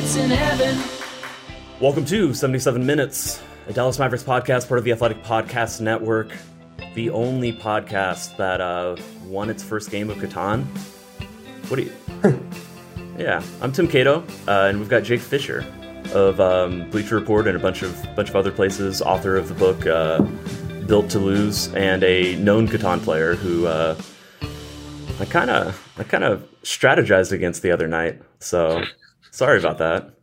Minutes in heaven. Welcome to 77 Minutes, a Dallas Mavericks podcast, part of the Athletic Podcast Network, the only podcast that uh, won its first game of Catan. What do you? yeah, I'm Tim Cato, uh, and we've got Jake Fisher of um, Bleacher Report and a bunch of bunch of other places, author of the book uh, Built to Lose, and a known Catan player who uh, I kind of I kind of strategized against the other night. So sorry about that.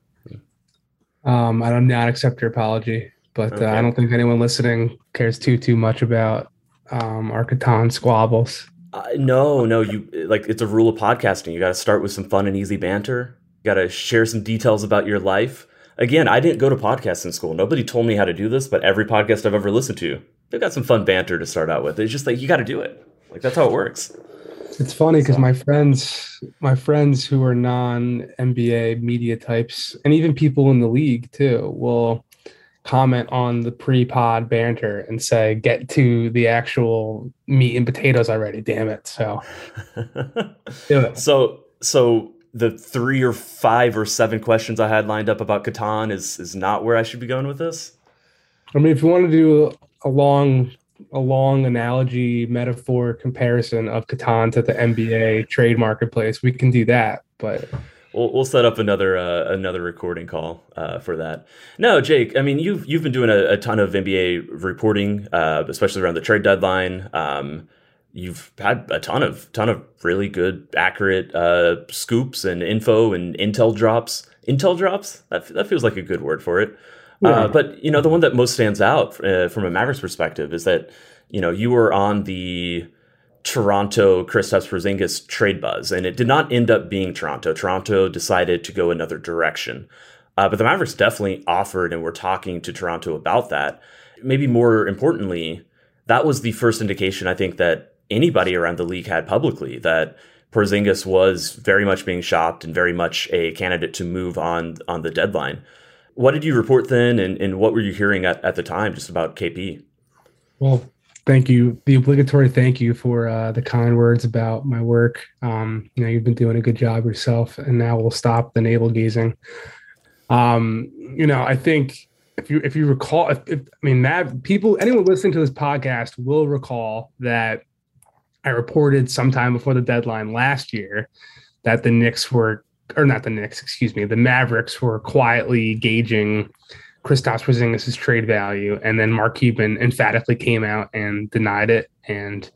Um, I do not accept your apology, but uh, I don't think anyone listening cares too too much about um, our Catan squabbles. Uh, no, no, you like it's a rule of podcasting. You got to start with some fun and easy banter. You got to share some details about your life. Again, I didn't go to podcasting school. Nobody told me how to do this, but every podcast I've ever listened to, they've got some fun banter to start out with. It's just like you got to do it. Like that's how it works. It's funny because my friends, my friends who are non NBA media types, and even people in the league too, will comment on the pre-pod banter and say, "Get to the actual meat and potatoes already." Damn it! So it. so, so the three or five or seven questions I had lined up about Catan is is not where I should be going with this. I mean, if you want to do a long, a long analogy, metaphor comparison of Catan to the NBA trade marketplace, we can do that. But We'll, we'll set up another uh, another recording call uh, for that. No, Jake. I mean, you've you've been doing a, a ton of NBA reporting, uh, especially around the trade deadline. Um, you've had a ton of ton of really good, accurate uh, scoops and info and intel drops. Intel drops. That that feels like a good word for it. Yeah. Uh, but you know, the one that most stands out uh, from a Mavericks perspective is that you know you were on the Toronto Kristaps Porzingis trade buzz, and it did not end up being Toronto. Toronto decided to go another direction, uh, but the Mavericks definitely offered, and were talking to Toronto about that. Maybe more importantly, that was the first indication I think that anybody around the league had publicly that Porzingis was very much being shopped and very much a candidate to move on on the deadline. What did you report then, and, and what were you hearing at, at the time just about KP? well, thank you. The obligatory thank you for uh, the kind words about my work. Um, you know, you've been doing a good job yourself, and now we'll stop the navel gazing. Um, you know, I think if you if you recall, if, if I mean, people, anyone listening to this podcast will recall that I reported sometime before the deadline last year that the Knicks were, or not the Knicks, excuse me, the Mavericks were quietly gauging Kristaps Porzingis' trade value, and then Mark Cuban emphatically came out and denied it. And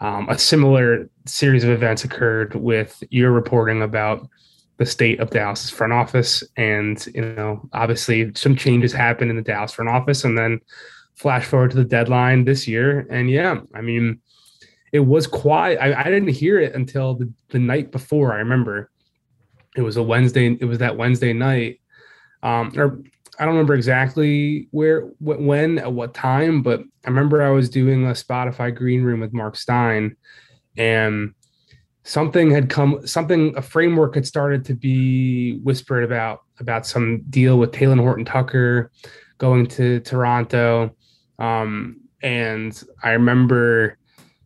um, a similar series of events occurred with your reporting about the state of Dallas' front office, and you know, obviously, some changes happened in the Dallas front office, and then flash forward to the deadline this year, and yeah, I mean, it was quiet. I, I didn't hear it until the, the night before. I remember it was a Wednesday. It was that Wednesday night. Um, or I don't remember exactly where, when, at what time, but I remember I was doing a Spotify green room with Mark Stein and something had come, something, a framework had started to be whispered about, about some deal with Talen Horton Tucker going to Toronto. Um, and I remember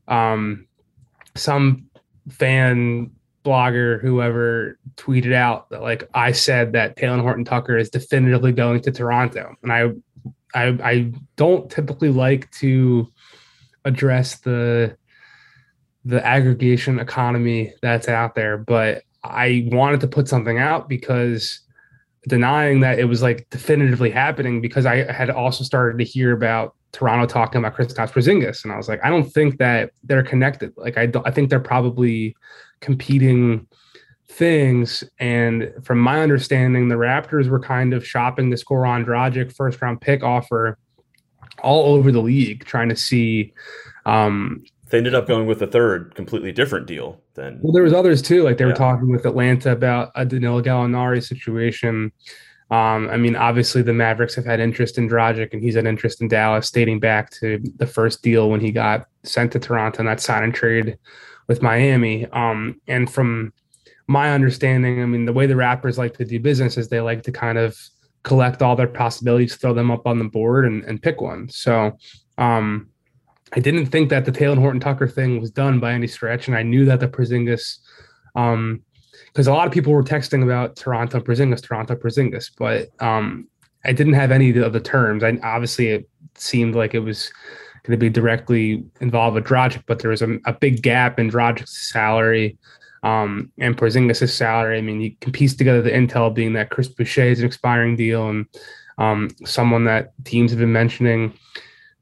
um, some fan blogger, whoever tweeted out that like I said that Talen Horton Tucker is definitively going to Toronto. And I I I don't typically like to address the the aggregation economy that's out there, but I wanted to put something out because denying that it was like definitively happening because I had also started to hear about Toronto talking about Kristaps Porzingis, and I was like, I don't think that they're connected. Like, I don't. I think they're probably competing things. And from my understanding, the Raptors were kind of shopping this Goran Dragic first round pick offer all over the league, trying to see. Um, they ended up going with a third, completely different deal. Then, well, there was others too. Like they yeah. were talking with Atlanta about a Danilo Gallinari situation. Um, I mean, obviously the Mavericks have had interest in Dragic, and he's had interest in Dallas, dating back to the first deal when he got sent to Toronto and that sign and trade with Miami. Um, and from my understanding, I mean, the way the Raptors like to do business is they like to kind of collect all their possibilities, throw them up on the board, and, and pick one. So um, I didn't think that the Talen Horton Tucker thing was done by any stretch, and I knew that the Porzingis um, because a lot of people were texting about Toronto Porzingis, Toronto Porzingis, but um, I didn't have any of the terms. I obviously it seemed like it was going to be directly involved with Dragic, but there was a, a big gap in Dragic's salary um, and Porzingis' salary. I mean, you can piece together the intel being that Chris Boucher is an expiring deal and um, someone that teams have been mentioning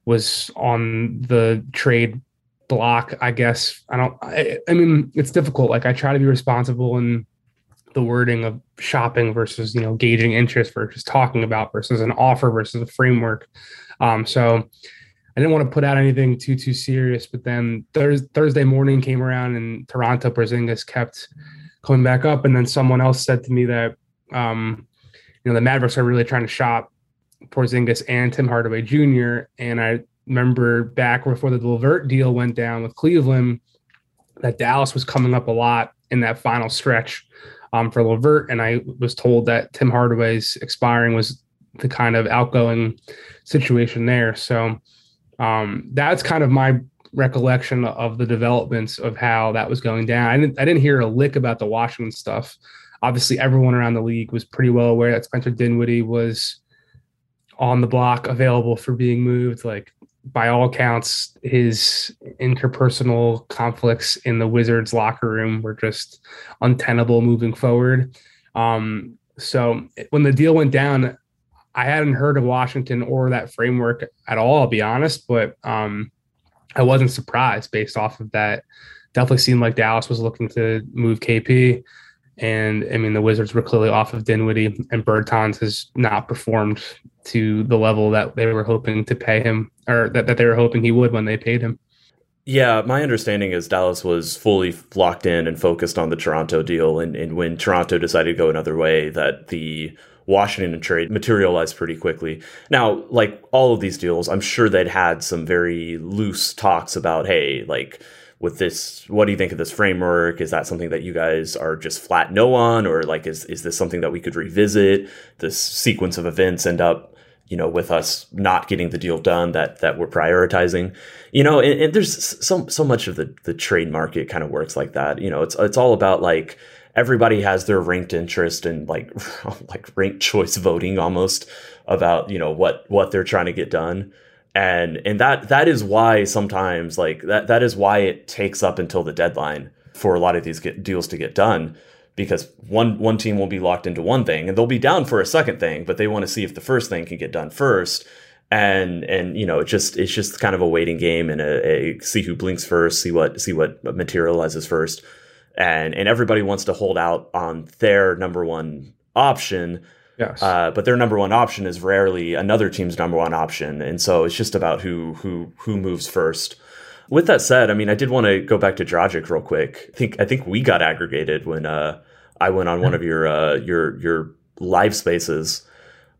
was on the trade block i guess i don't I, I, mean it's difficult like i try to be responsible in the wording of shopping versus you know gauging interest versus talking about versus an offer versus a framework um so i didn't want to put out anything too too serious but then Thurs- thursday morning came around and toronto Porzingis kept coming back up and then someone else said to me that um you know the mavericks are really trying to shop Porzingis and Tim Hardaway Jr. And I remember back before the LeVert deal went down with Cleveland, that Dallas was coming up a lot in that final stretch um, for LeVert, and I was told that Tim Hardaway's expiring was the kind of outgoing situation there. So um, that's kind of my recollection of the developments of how that was going down. I didn't I didn't hear a lick about the Washington stuff. Obviously, everyone around the league was pretty well aware that Spencer Dinwiddie was on the block available for being moved. Like by all accounts, his interpersonal conflicts in the Wizards locker room were just untenable moving forward. Um, so when the deal went down, I hadn't heard of Washington or that framework at all, I'll be honest, but um, I wasn't surprised based off of that. Definitely seemed like Dallas was looking to move KP. And I mean, the Wizards were clearly off of Dinwiddie, and Bertans has not performed to the level that they were hoping to pay him, or that, that they were hoping he would when they paid him. Yeah, my understanding is Dallas was fully locked in and focused on the Toronto deal, and, and when Toronto decided to go another way, that the Washington trade materialized pretty quickly. Now, like all of these deals, I'm sure they'd had some very loose talks about, hey, like with this what do you think of this framework is that something that you guys are just flat no on or like is is this something that we could revisit this sequence of events end up you know with us not getting the deal done that that we're prioritizing. You know and, and there's so so much of the the trade market kind of works like that. You know it's it's all about like everybody has their ranked interest and like like ranked choice voting almost about you know what what they're trying to get done. And and that that is why sometimes like that that is why it takes up until the deadline for a lot of these get, deals to get done because one one team will be locked into one thing and they'll be down for a second thing but they want to see if the first thing can get done first and and you know it just it's just kind of a waiting game and a, a see who blinks first see what see what materializes first and and everybody wants to hold out on their number one option Yes. Uh, but their number one option is rarely another team's number one option, and so it's just about who who who moves first. With that said, I mean, I did want to go back to Dragic real quick. I think I think we got aggregated when uh, I went on one of your uh, your your live spaces,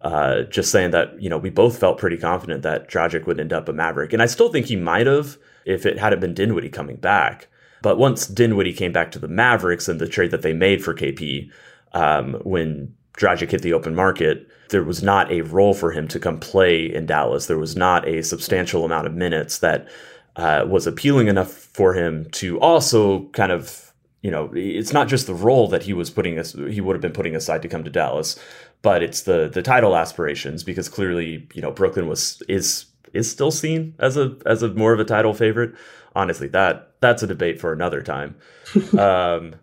uh, just saying that you know we both felt pretty confident that Dragic would end up a Maverick, and I still think he might have if it hadn't been Dinwiddie coming back. But once Dinwiddie came back to the Mavericks and the trade that they made for KP, um, when Dragic hit the open market, there was not a role for him to come play in Dallas. There was not a substantial amount of minutes that uh, was appealing enough for him to also kind of, you know, it's not just the role that he was putting us, he would have been putting aside to come to Dallas, but it's the the title aspirations because clearly, you know, Brooklyn was is is still seen as a as a more of a title favorite. Honestly, that that's a debate for another time. um,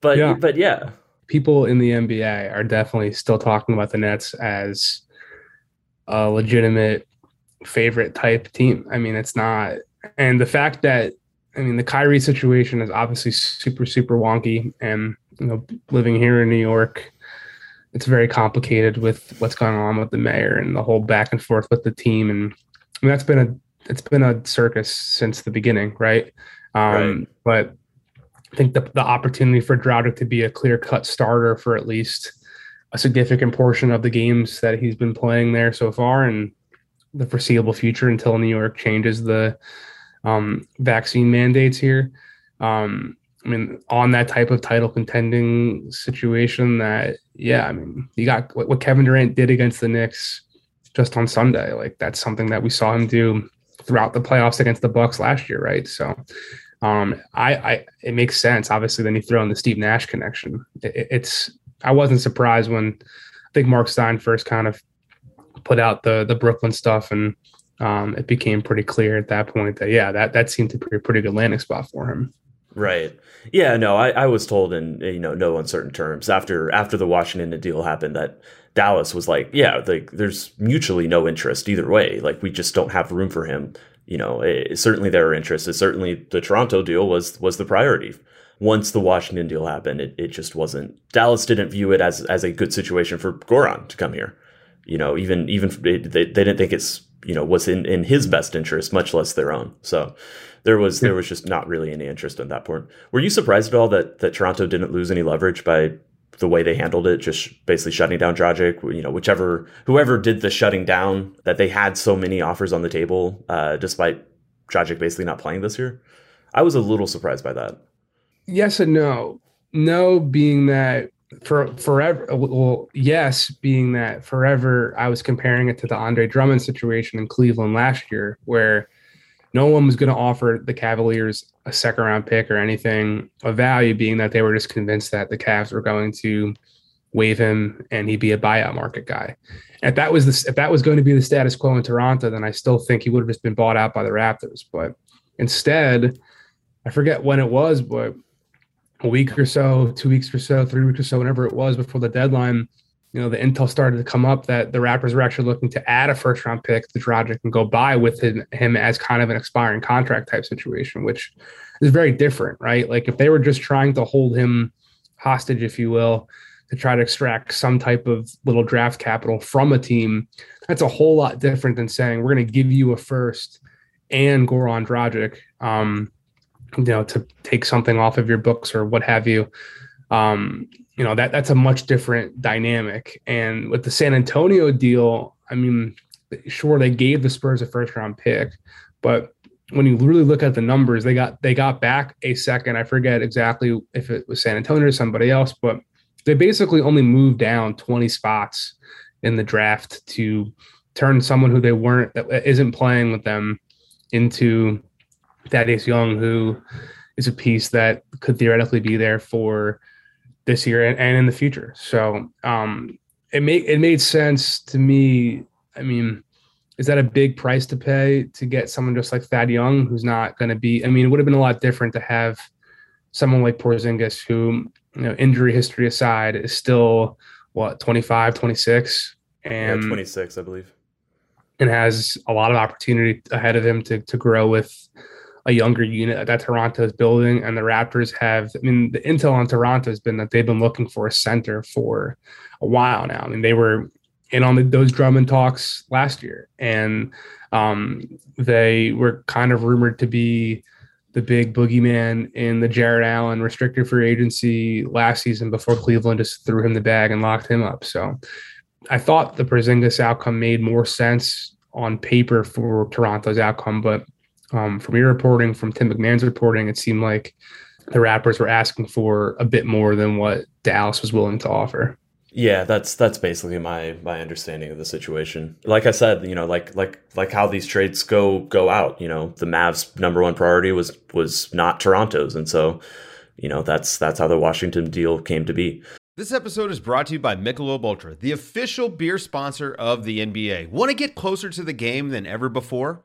but yeah. but yeah, people in the NBA are definitely still talking about the Nets as a legitimate favorite type team. I mean, it's not, and the fact that I mean the Kyrie situation is obviously super super wonky, and you know, living here in New York, it's very complicated with what's going on with the mayor and the whole back and forth with the team, and I mean, that's been a it's been a circus since the beginning, right? Um, right. But I think the, the opportunity for Dragic to be a clear cut starter for at least a significant portion of the games that he's been playing there so far and the foreseeable future until New York changes the um, vaccine mandates here. Um, I mean, on that type of title contending situation, that yeah, I mean, you got what, Kevin Durant did against the Knicks just on Sunday. Like that's something that we saw him do throughout the playoffs against the Bucks last year, right? So um, I, I it makes sense. Obviously, then you throw in the Steve Nash connection. It, it's I wasn't surprised when I think Mark Stein first kind of put out the the Brooklyn stuff, and um, it became pretty clear at that point that yeah, that that seemed to be a pretty good landing spot for him. Right. Yeah. No, I, I was told in you know no uncertain terms after after the Washington deal happened that Dallas was like, yeah, like there's mutually no interest either way. Like we just don't have room for him you know, it, certainly there are interests. Certainly, the Toronto deal was was the priority. Once the Washington deal happened, it, it just wasn't. Dallas didn't view it as as a good situation for Goran to come here. You know, even even they, they didn't think it's you know was in in his best interest, much less their own. So there was there was just not really any interest in that point. Were you surprised at all that that Toronto didn't lose any leverage by the way they handled it, just basically shutting down Dragic, you know, whichever whoever did the shutting down, that they had so many offers on the table, uh, despite Dragic basically not playing this year. I was a little surprised by that. Yes and no. No, being that for forever. Uh, well, yes, being that forever. I was comparing it to the Andre Drummond situation in Cleveland last year, where no one was going to offer the Cavaliers a second round pick or anything of value, being that they were just convinced that the Cavs were going to waive him and he'd be a buyout market guy. If that was the, if that was going to be the status quo in Toronto, then I still think he would have just been bought out by the Raptors. But instead, I forget when it was, but a week or so, two weeks or so, three weeks or so, whenever it was before the deadline, you know, the intel started to come up that the Raptors were actually looking to add a first round pick to Dragic and go buy with him, him as kind of an expiring contract type situation, which is very different, right? Like if they were just trying to hold him hostage, if you will, to try to extract some type of little draft capital from a team, that's a whole lot different than saying we're going to give you a first and Goran Dragic, um, you know, to take something off of your books or what have you. Um, you know that that's a much different dynamic. And with the San Antonio deal, I mean, sure they gave the Spurs a first round pick, but when you really look at the numbers, they got they got back a second. I forget exactly if it was San Antonio or somebody else, but they basically only moved down 20 spots in the draft to turn someone who they weren't that isn't playing with them into Thaddeus Young, who is a piece that could theoretically be there for this year and, and in the future. So um, it made it made sense to me. I mean, is that a big price to pay to get someone just like Thad Young, who's not going to be? I mean, it would have been a lot different to have someone like Porzingis, who you know, injury history aside, is still what 25, 26, and yeah, 26, I believe, and has a lot of opportunity ahead of him to to grow with a younger unit that Toronto is building, and the Raptors have. I mean, the intel on Toronto has been that they've been looking for a center for a while now. I mean, they were in on the, those Drummond talks last year, and Um, they were kind of rumored to be the big boogeyman in the Jarrett Allen restricted free agency last season before Cleveland just threw him the bag and locked him up. So I thought the Porzingis outcome made more sense on paper for Toronto's outcome, but um, from your reporting, from Tim McMahon's reporting, it seemed like the Raptors were asking for a bit more than what Dallas was willing to offer. Yeah, that's that's basically my my understanding of the situation. Like I said, you know, like like like how these trades go go out. You know, the Mavs' number one priority was was not Toronto's, and so you know that's that's how the Washington deal came to be. This episode is brought to you by Michelob Ultra, the official beer sponsor of the NBA. Want to get closer to the game than ever before?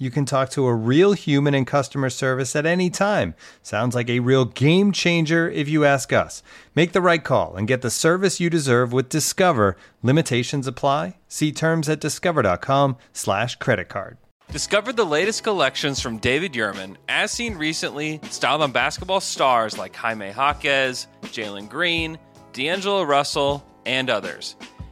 you can talk to a real human in customer service at any time. Sounds like a real game changer if you ask us. Make the right call and get the service you deserve with Discover. Limitations apply. See terms at discover.com/slash credit card. Discover the latest collections from David Yurman, as seen recently, styled on basketball stars like Jaime Jaquez, Jalen Green, D'Angelo Russell, and others.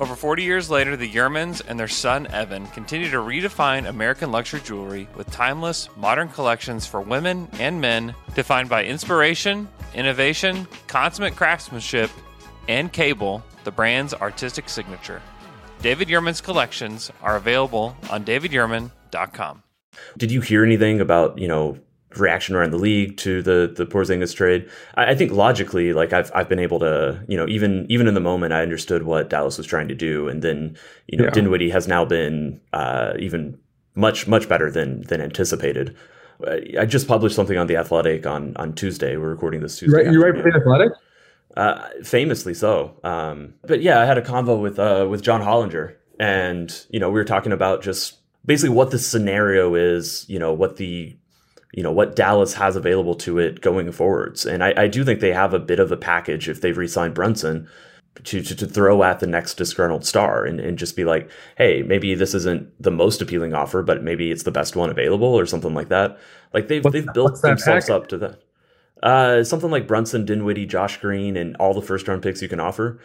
Over 40 years later, the Yurmans and their son Evan continue to redefine American luxury jewelry with timeless, modern collections for women and men defined by inspiration, innovation, consummate craftsmanship, and cable, the brand's artistic signature. David Yurman's collections are available on davidyurman.com. Did you hear anything about, you know, reaction around the league to the the Porzingis trade. I, I, think logically, like I've I've been able to, you know, even even in the moment, I understood what Dallas was trying to do, and then you know, yeah. Dinwiddie has now been uh, even much much better than than anticipated. I just published something on the Athletic on on Tuesday. We're recording this Tuesday. Right, you write for the Athletic. Uh, famously so. Um, but yeah, I had a convo with uh, with John Hollinger, and you know, we were talking about just basically what the scenario is. You know, what the you know what Dallas has available to it going forwards. And I, I do think they have a bit of a package if they've re-signed Brunson to, to, to throw at the next disgruntled star and, and just be like, hey, maybe this isn't the most appealing offer, but maybe it's the best one available or something like that. Like they've what's, they've built themselves package? up to that. Uh, something like Brunson, Dinwiddie, Josh Green, and all the first round picks you can offer.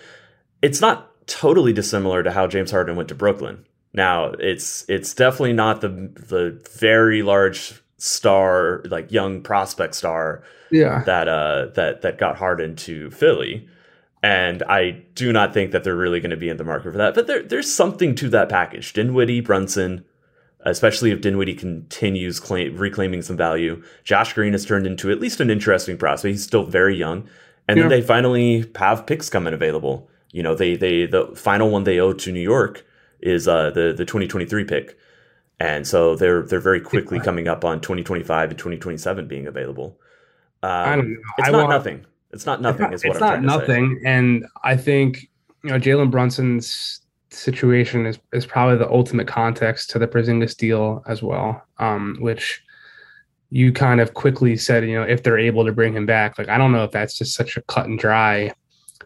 It's not totally dissimilar to how James Harden went to Brooklyn. Now it's it's definitely not the the very large star, like young prospect star, yeah, that uh that that got Harden to Philly. And I do not think that they're really going to be in the market for that. But there, there's something to that package. Dinwiddie, Brunson, especially if Dinwiddie continues claim, reclaiming some value. Josh Green has turned into at least an interesting prospect. He's still very young. And yeah. then they finally have picks coming available. You know, they they the final one they owe to New York is uh, the the 2023 pick and so they're they're very quickly coming up on 2025 and 2027 being available. Um, I don't know. It's I not want, nothing. It's not nothing. It's not, is what it's not nothing. And I think you know Jalen Brunson's situation is is probably the ultimate context to the Porzingis deal as well, um, which you kind of quickly said, you know, if they're able to bring him back, like I don't know if that's just such a cut and dry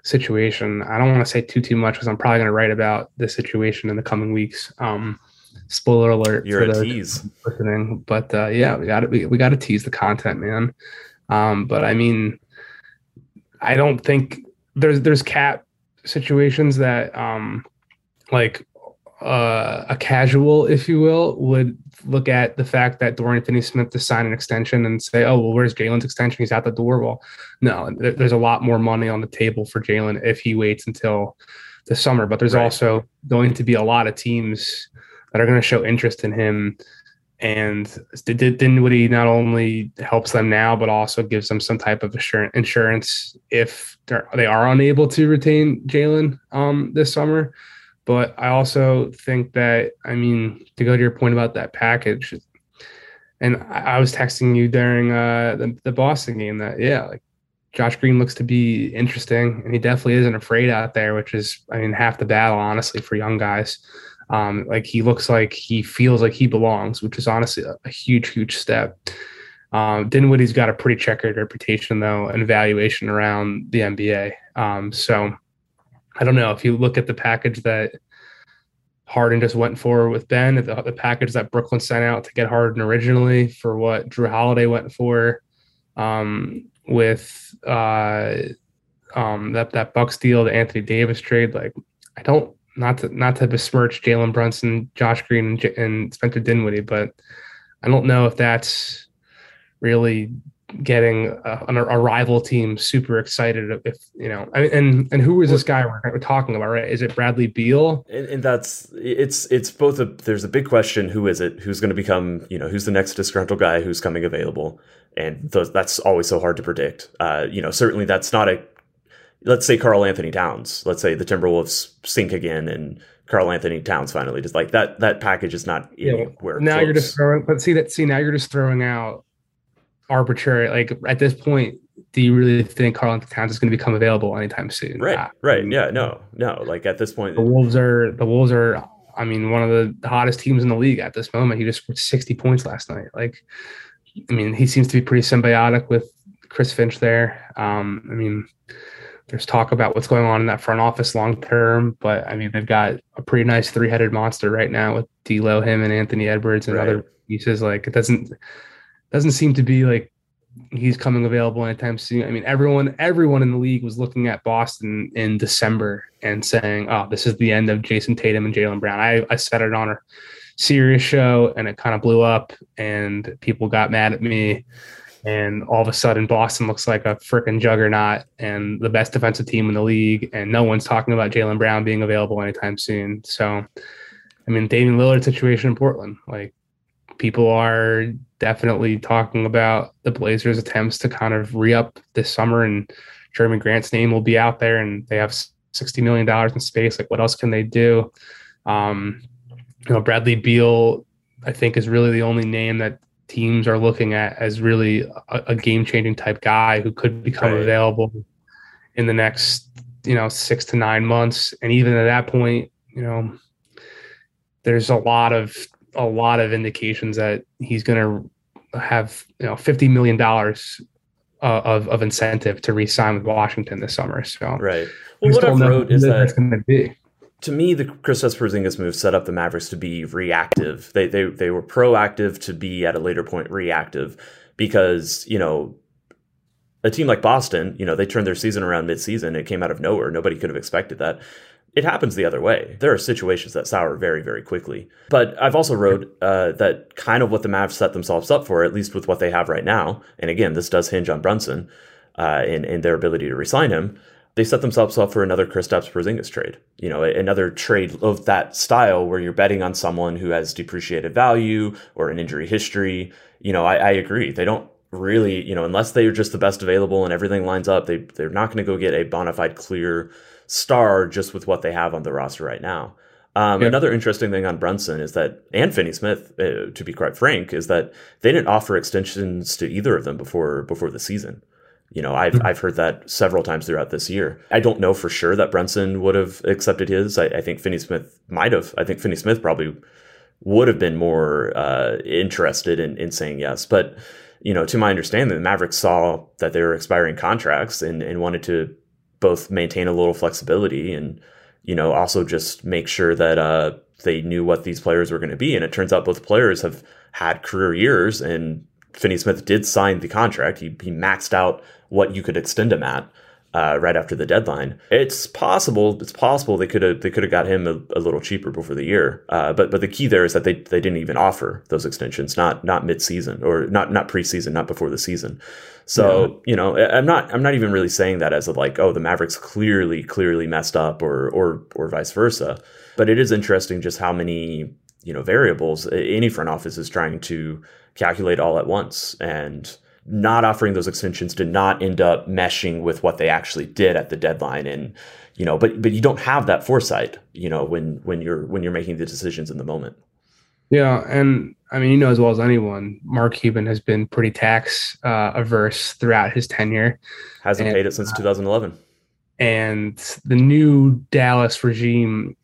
situation. I don't want to say too too much because I'm probably going to write about this situation in the coming weeks. Um, spoiler alert You're for a tease. listening. But uh, yeah, we got to we, we got to tease the content, man. Um, but I mean, I don't think there's there's cap situations that um, like uh, a casual, if you will, would look at the fact that Dorian Finney-Smith to sign an extension and say, "Oh, well, where's Jalen's extension? He's out the door." Well, no, there's a lot more money on the table for Jalen if he waits until the summer. But there's right. also going to be a lot of teams that are going to show interest in him and Din- Dinwiddie not only helps them now, but also gives them some type of assurance, insurance if they're, unable to retain Jalen um, this summer. But I also think that, I mean, to go to your point about that package, and I, I was texting you during uh, the, the Boston game that, yeah, like Josh Green looks to be interesting, and he definitely isn't afraid out there, which is, I mean, half the battle, honestly, for young guys. Um, like he looks like he feels like he belongs, which is honestly a, a huge, huge step. Um, Dinwiddie's got a pretty checkered reputation, though, and valuation around the NBA. Um, so I don't know if you look at the package that Harden just went for with Ben, the, the package that Brooklyn sent out to get Harden originally for what Jrue Holiday went for, um, with uh, um, that that Bucks deal, the Anthony Davis trade. Like, I don't not to not to besmirch Jalen Brunson, Josh Green, and, and Spencer Dinwiddie, but I don't know if that's really getting a, a, rival team super excited if you know and and who is this guy we're talking about right? Is it bradley beal? And, and that's it's it's both a there's a big question who is it? Who's going to become you know who's the next disgruntled guy who's coming available? And those, that's always so hard to predict. Uh, you know certainly that's not a let's say Karl-Anthony Towns let's say the timberwolves sink again and Karl-Anthony Towns finally just like that that package is not anywhere yeah, now close. you're just throwing but see that see now you're just throwing out arbitrary. Like at this point, do you really think Karl-Anthony Towns is going to become available anytime soon? Right, uh, right. Yeah, no, no. Like at this point, the Wolves are the Wolves are. I mean, one of the hottest teams in the league at this moment. He just scored 60 points last night. Like, I mean, he seems to be pretty symbiotic with Chris Finch there. Um, I mean, there's talk about what's going on in that front office long term, but I mean, they've got a pretty nice three headed monster right now with D'Lo, him, and Anthony Edwards and right. other pieces. Like, it doesn't doesn't seem to be like he's coming available anytime soon. I mean, everyone everyone in the league was looking at Boston in December and saying, "Oh, this is the end of Jayson Tatum and Jaylen Brown." I I said it on a Sirius show, and it kind of blew up, and people got mad at me. And all of a sudden, Boston looks like a freaking juggernaut and the best defensive team in the league. And no one's talking about Jaylen Brown being available anytime soon. So, I mean, Damian Lillard situation in Portland, like people are definitely talking about the Blazers' attempts to kind of re up this summer, and Jerami Grant's name will be out there, and they have sixty million dollars in space. Like, what else can they do? Um, you know, Bradley Beal, I think, is really the only name that teams are looking at as really a, a game changing type guy who could become right. available in the next, you know, six to nine months. And even at that point, you know, there's a lot of a lot of indications that he's going to have you know fifty million dollars uh, of of incentive to re-sign with Washington this summer. So right. Well, what I've wrote is that going to be. To me, the Kristaps Porzingis move set up the Mavericks to be reactive. They they they were proactive to be at a later point reactive because you know a team like Boston, you know, they turned their season around midseason. It came out of nowhere. Nobody could have expected that it happens the other way. There are situations that sour very, very quickly. But I've also wrote uh, that kind of what the Mavs set themselves up for, at least with what they have right now. And again, this does hinge on Brunson uh, and, and their ability to resign him. They set themselves up for another Kristaps Porzingis trade. You know, another trade of that style where you're betting on someone who has depreciated value or an injury history. You know, I, I agree. They don't really, you know, unless they're just the best available and everything lines up, they they're not going to go get a bona fide clear star just with what they have on the roster right now. Um, yeah. Another interesting thing on Brunson is that, and Finney Smith, uh, to be quite frank, is that they didn't offer extensions to either of them before before the season. You know, I've. I've heard that several times throughout this year. I don't know for sure that Brunson would have accepted his. I, I think Finney Smith might have. I think Finney Smith probably would have been more uh, interested in, in saying yes. But you know, to my understanding, the Mavericks saw that they were expiring contracts and, and wanted to both maintain a little flexibility and you know also just make sure that uh, they knew what these players were going to be. And it turns out both players have had career years, and Finney Smith did sign the contract. He he maxed out what you could extend him at uh, right after the deadline. It's possible. It's possible they could have they could have got him a, a, little cheaper before the year. Uh, but but the key there is that they they didn't even offer those extensions, not not mid season or not not preseason, not before the season. So yeah. you know, I'm not I'm not even really saying that as a like oh the Mavericks clearly clearly messed up or or or vice versa. But it is interesting just how many you know variables any front office is trying to calculate all at once and not offering those extensions did not end up meshing with what they actually did at the deadline. And you know but but you don't have that foresight you know when when you're when you're making the decisions in the moment. Yeah, and I mean, you know as well as anyone, Mark Cuban has been pretty tax uh, averse throughout his tenure, hasn't And, paid it since 2011 and the new Dallas regime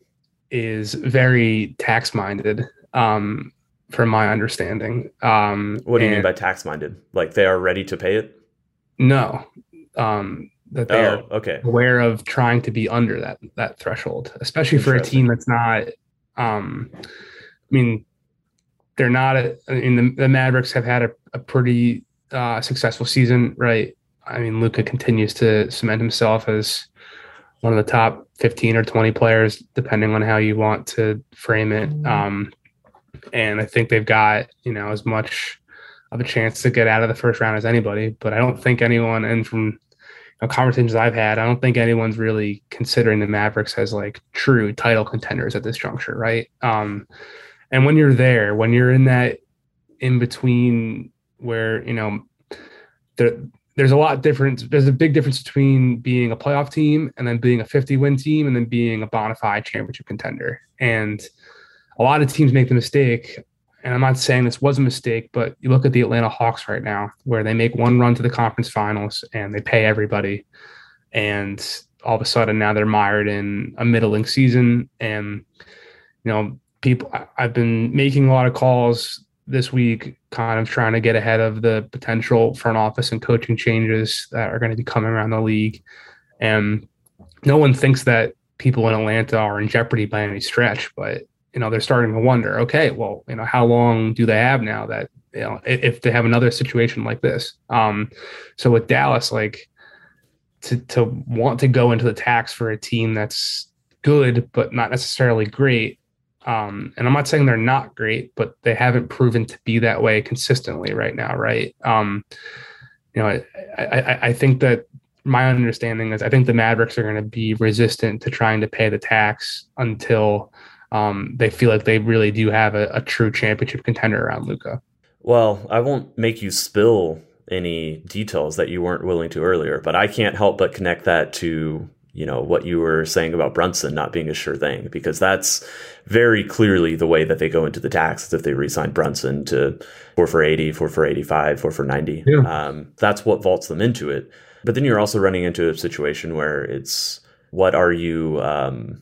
is very tax minded, um, from my understanding. Um, what do you mean by tax minded like they are ready to pay it no? Um, that they are oh okay aware of trying to be under that that threshold, especially for a team that's not. Um, I mean, they're not. A, mean, the, the Mavericks have had a, a pretty uh, successful season, right? I mean, Luka continues to cement himself as one of the top fifteen or twenty players, depending on how you want to frame it. Um, and I think they've got you know as much of a chance to get out of the first round as anybody. But I don't think anyone, and from you know, conversations I've had, I don't think anyone's really considering the Mavericks as like true title contenders at this juncture, right? Um, and when you're there, when you're in that in between where you know there, there's a lot different. There's a big difference between being a playoff team and then being a 50 win team and then being a bona fide championship contender. And a lot of teams make the mistake. And I'm not saying this was a mistake, but you look at the Atlanta Hawks right now, where they make one run to the conference finals and they pay everybody. And all of a sudden now they're mired in a middling season. And, you know, people, I've been making a lot of calls this week, kind of trying to get ahead of the potential front office and coaching changes that are going to be coming around the league. And no one thinks that people in Atlanta are in jeopardy by any stretch, but you know they're starting to wonder. Okay, well, you know, how long do they have now that you know if they have another situation like this? Um, so with Dallas, like to to want to go into the tax for a team that's good but not necessarily great. Um, and I'm not saying they're not great, but they haven't proven to be that way consistently right now, right? Um, you know, I, I, I think that my understanding is I think the Mavericks are going to be resistant to trying to pay the tax until um, they feel like they really do have a, a true championship contender around Luka. Well, I won't make you spill any details that you weren't willing to earlier, but I can't help but connect that to, you know, what you were saying about Brunson not being a sure thing, because that's very clearly the way that they go into the tax if they re-sign Brunson to four for 80, four for 85, four for 90. Yeah. Um, that's what vaults them into it. But then you're also running into a situation where it's what are you um,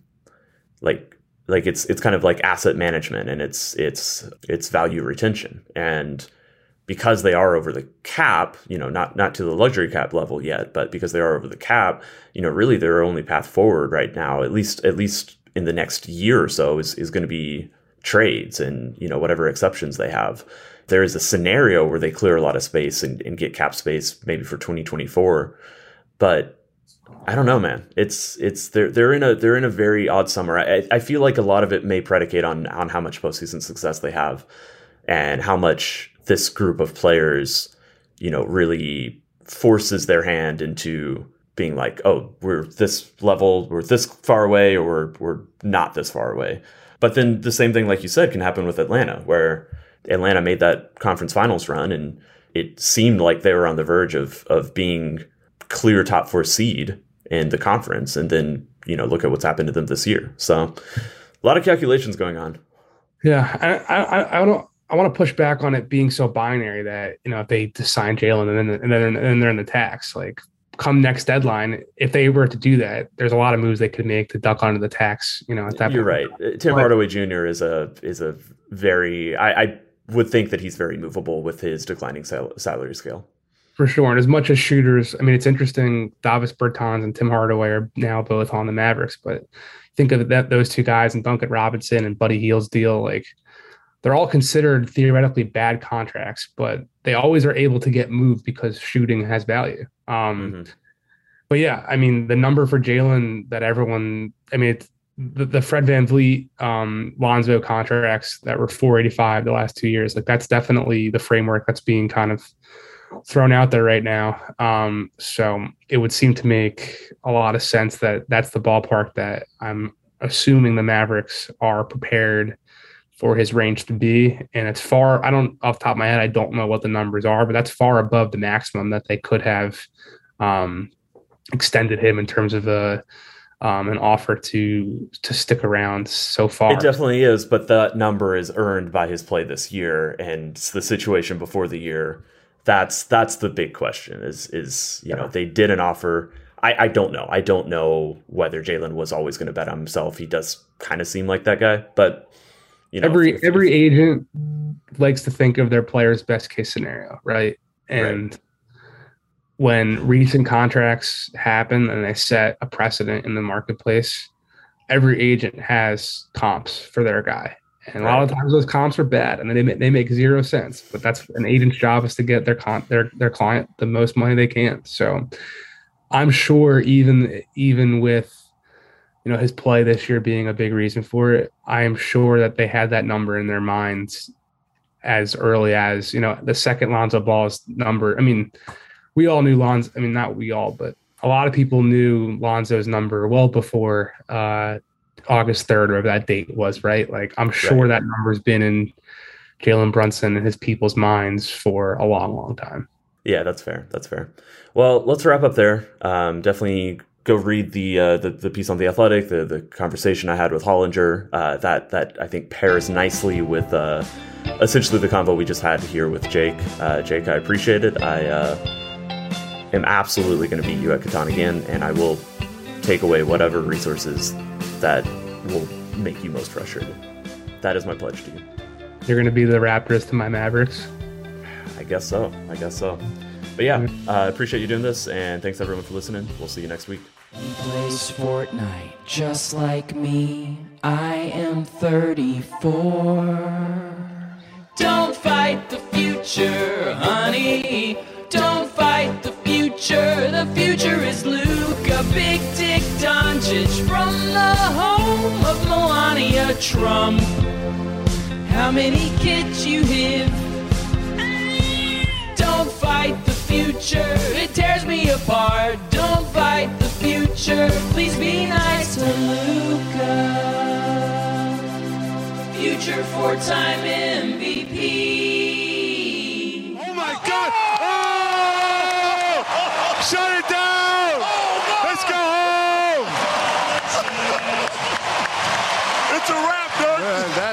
like like it's it's kind of like asset management and it's it's it's value retention. And because they are over the cap you know not not to the luxury cap level yet but because they are over the cap you know really their only path forward right now at least at least in the next year or so is is going to be trades and you know whatever exceptions they have. There is a scenario where they clear a lot of space and, and get cap space maybe for 2024 but I don't know, man. It's it's they're they're in a they're in a very odd summer. I, I feel like a lot of it may predicate on on how much postseason success they have, and how much this group of players, you know, really forces their hand into being like, oh, we're this level, we're this far away, or we're we're not this far away. But then the same thing, like you said, can happen with Atlanta, where Atlanta made that conference finals run, and it seemed like they were on the verge of of being clear top four seed in the conference, and then you know look at what's happened to them this year. So a lot of calculations going on. Yeah, I I, I don't. I want to push back on it being so binary that you know if they just sign Jalen and then and then and then they're in the tax. Like come next deadline, if they were to do that, there's a lot of moves they could make to duck under the tax. You know, at that You're point. right. Uh, Tim But- Hardaway Jr. is a is a very I, I would think that he's very movable with his declining sal- salary scale. For sure. And as much as shooters, I mean, it's interesting. Davis Bertans and Tim Hardaway are now both on the Mavericks, but think of that those two guys and Duncan Robinson and Buddy Hield deal, like they're all considered theoretically bad contracts, but they always are able to get moved because shooting has value. Um, Mhm. but yeah, I mean, the number for Jalen that everyone, I mean, it's the, the Fred VanVleet, um, Lonzo contracts that were 485 the last two years. Like that's definitely the framework that's being kind of thrown out there right now. Um, so it would seem to make a lot of sense that that's the ballpark that I'm assuming the Mavericks are prepared for his range to be. And it's far, I don't, off top of my head, I don't know what the numbers are, but that's far above the maximum that they could have um, extended him in terms of a, um, an offer to to stick around so far. It definitely is, but that number is earned by his play this year and the situation before the year. That's that's the big question. Is is you know they did an offer. I, I don't know. I don't know whether Jalen was always going to bet on himself. He does kind of seem like that guy, but you know, every if- if- every agent likes to think of their player's best case scenario, right? And when recent contracts happen and they set a precedent in the marketplace, every agent has comps for their guy. And a lot of times those comps are bad and they make, they make zero sense. But that's an agent's job is to get their con- their their client the most money they can. So I'm sure even even with you know his play this year being a big reason for it, I am sure that they had that number in their minds as early as you know the second Lonzo Ball's number. I mean, we all knew Lonzo. I mean, not we all, but a lot of people knew Lonzo's number well before uh, August third or that date was right. Like I'm sure that number's been in Jalen Brunson and his people's minds for a long, long time. Yeah, that's fair. That's fair. Well, let's wrap up there. Um, definitely go read the, uh, the the piece on the Athletic, the the conversation I had with Hollinger. Uh, that that I think pairs nicely with uh, essentially the convo we just had here with Jake. Uh, Jake, I appreciate it. I uh, am absolutely going to beat you at Catan again, and I will take away whatever resources that will make you most frustrated. That is my pledge to you. You're going to be the Raptors to my Mavericks. I guess so. I guess so. But yeah, I uh, appreciate you doing this, and thanks everyone for listening. We'll see you next week. He plays Fortnite just like me. I am 34. Don't fight the future, honey. Don't fight the future. The future is Luka, Big Dick Doncic from the home of Melania Trump. How many kids you have? Don't fight the future, it tears me apart. Don't fight the future, please be nice to Luka. Future four time MVP. Oh my God! Oh! Shut it down! Let's go home! It's a wrap, dude. that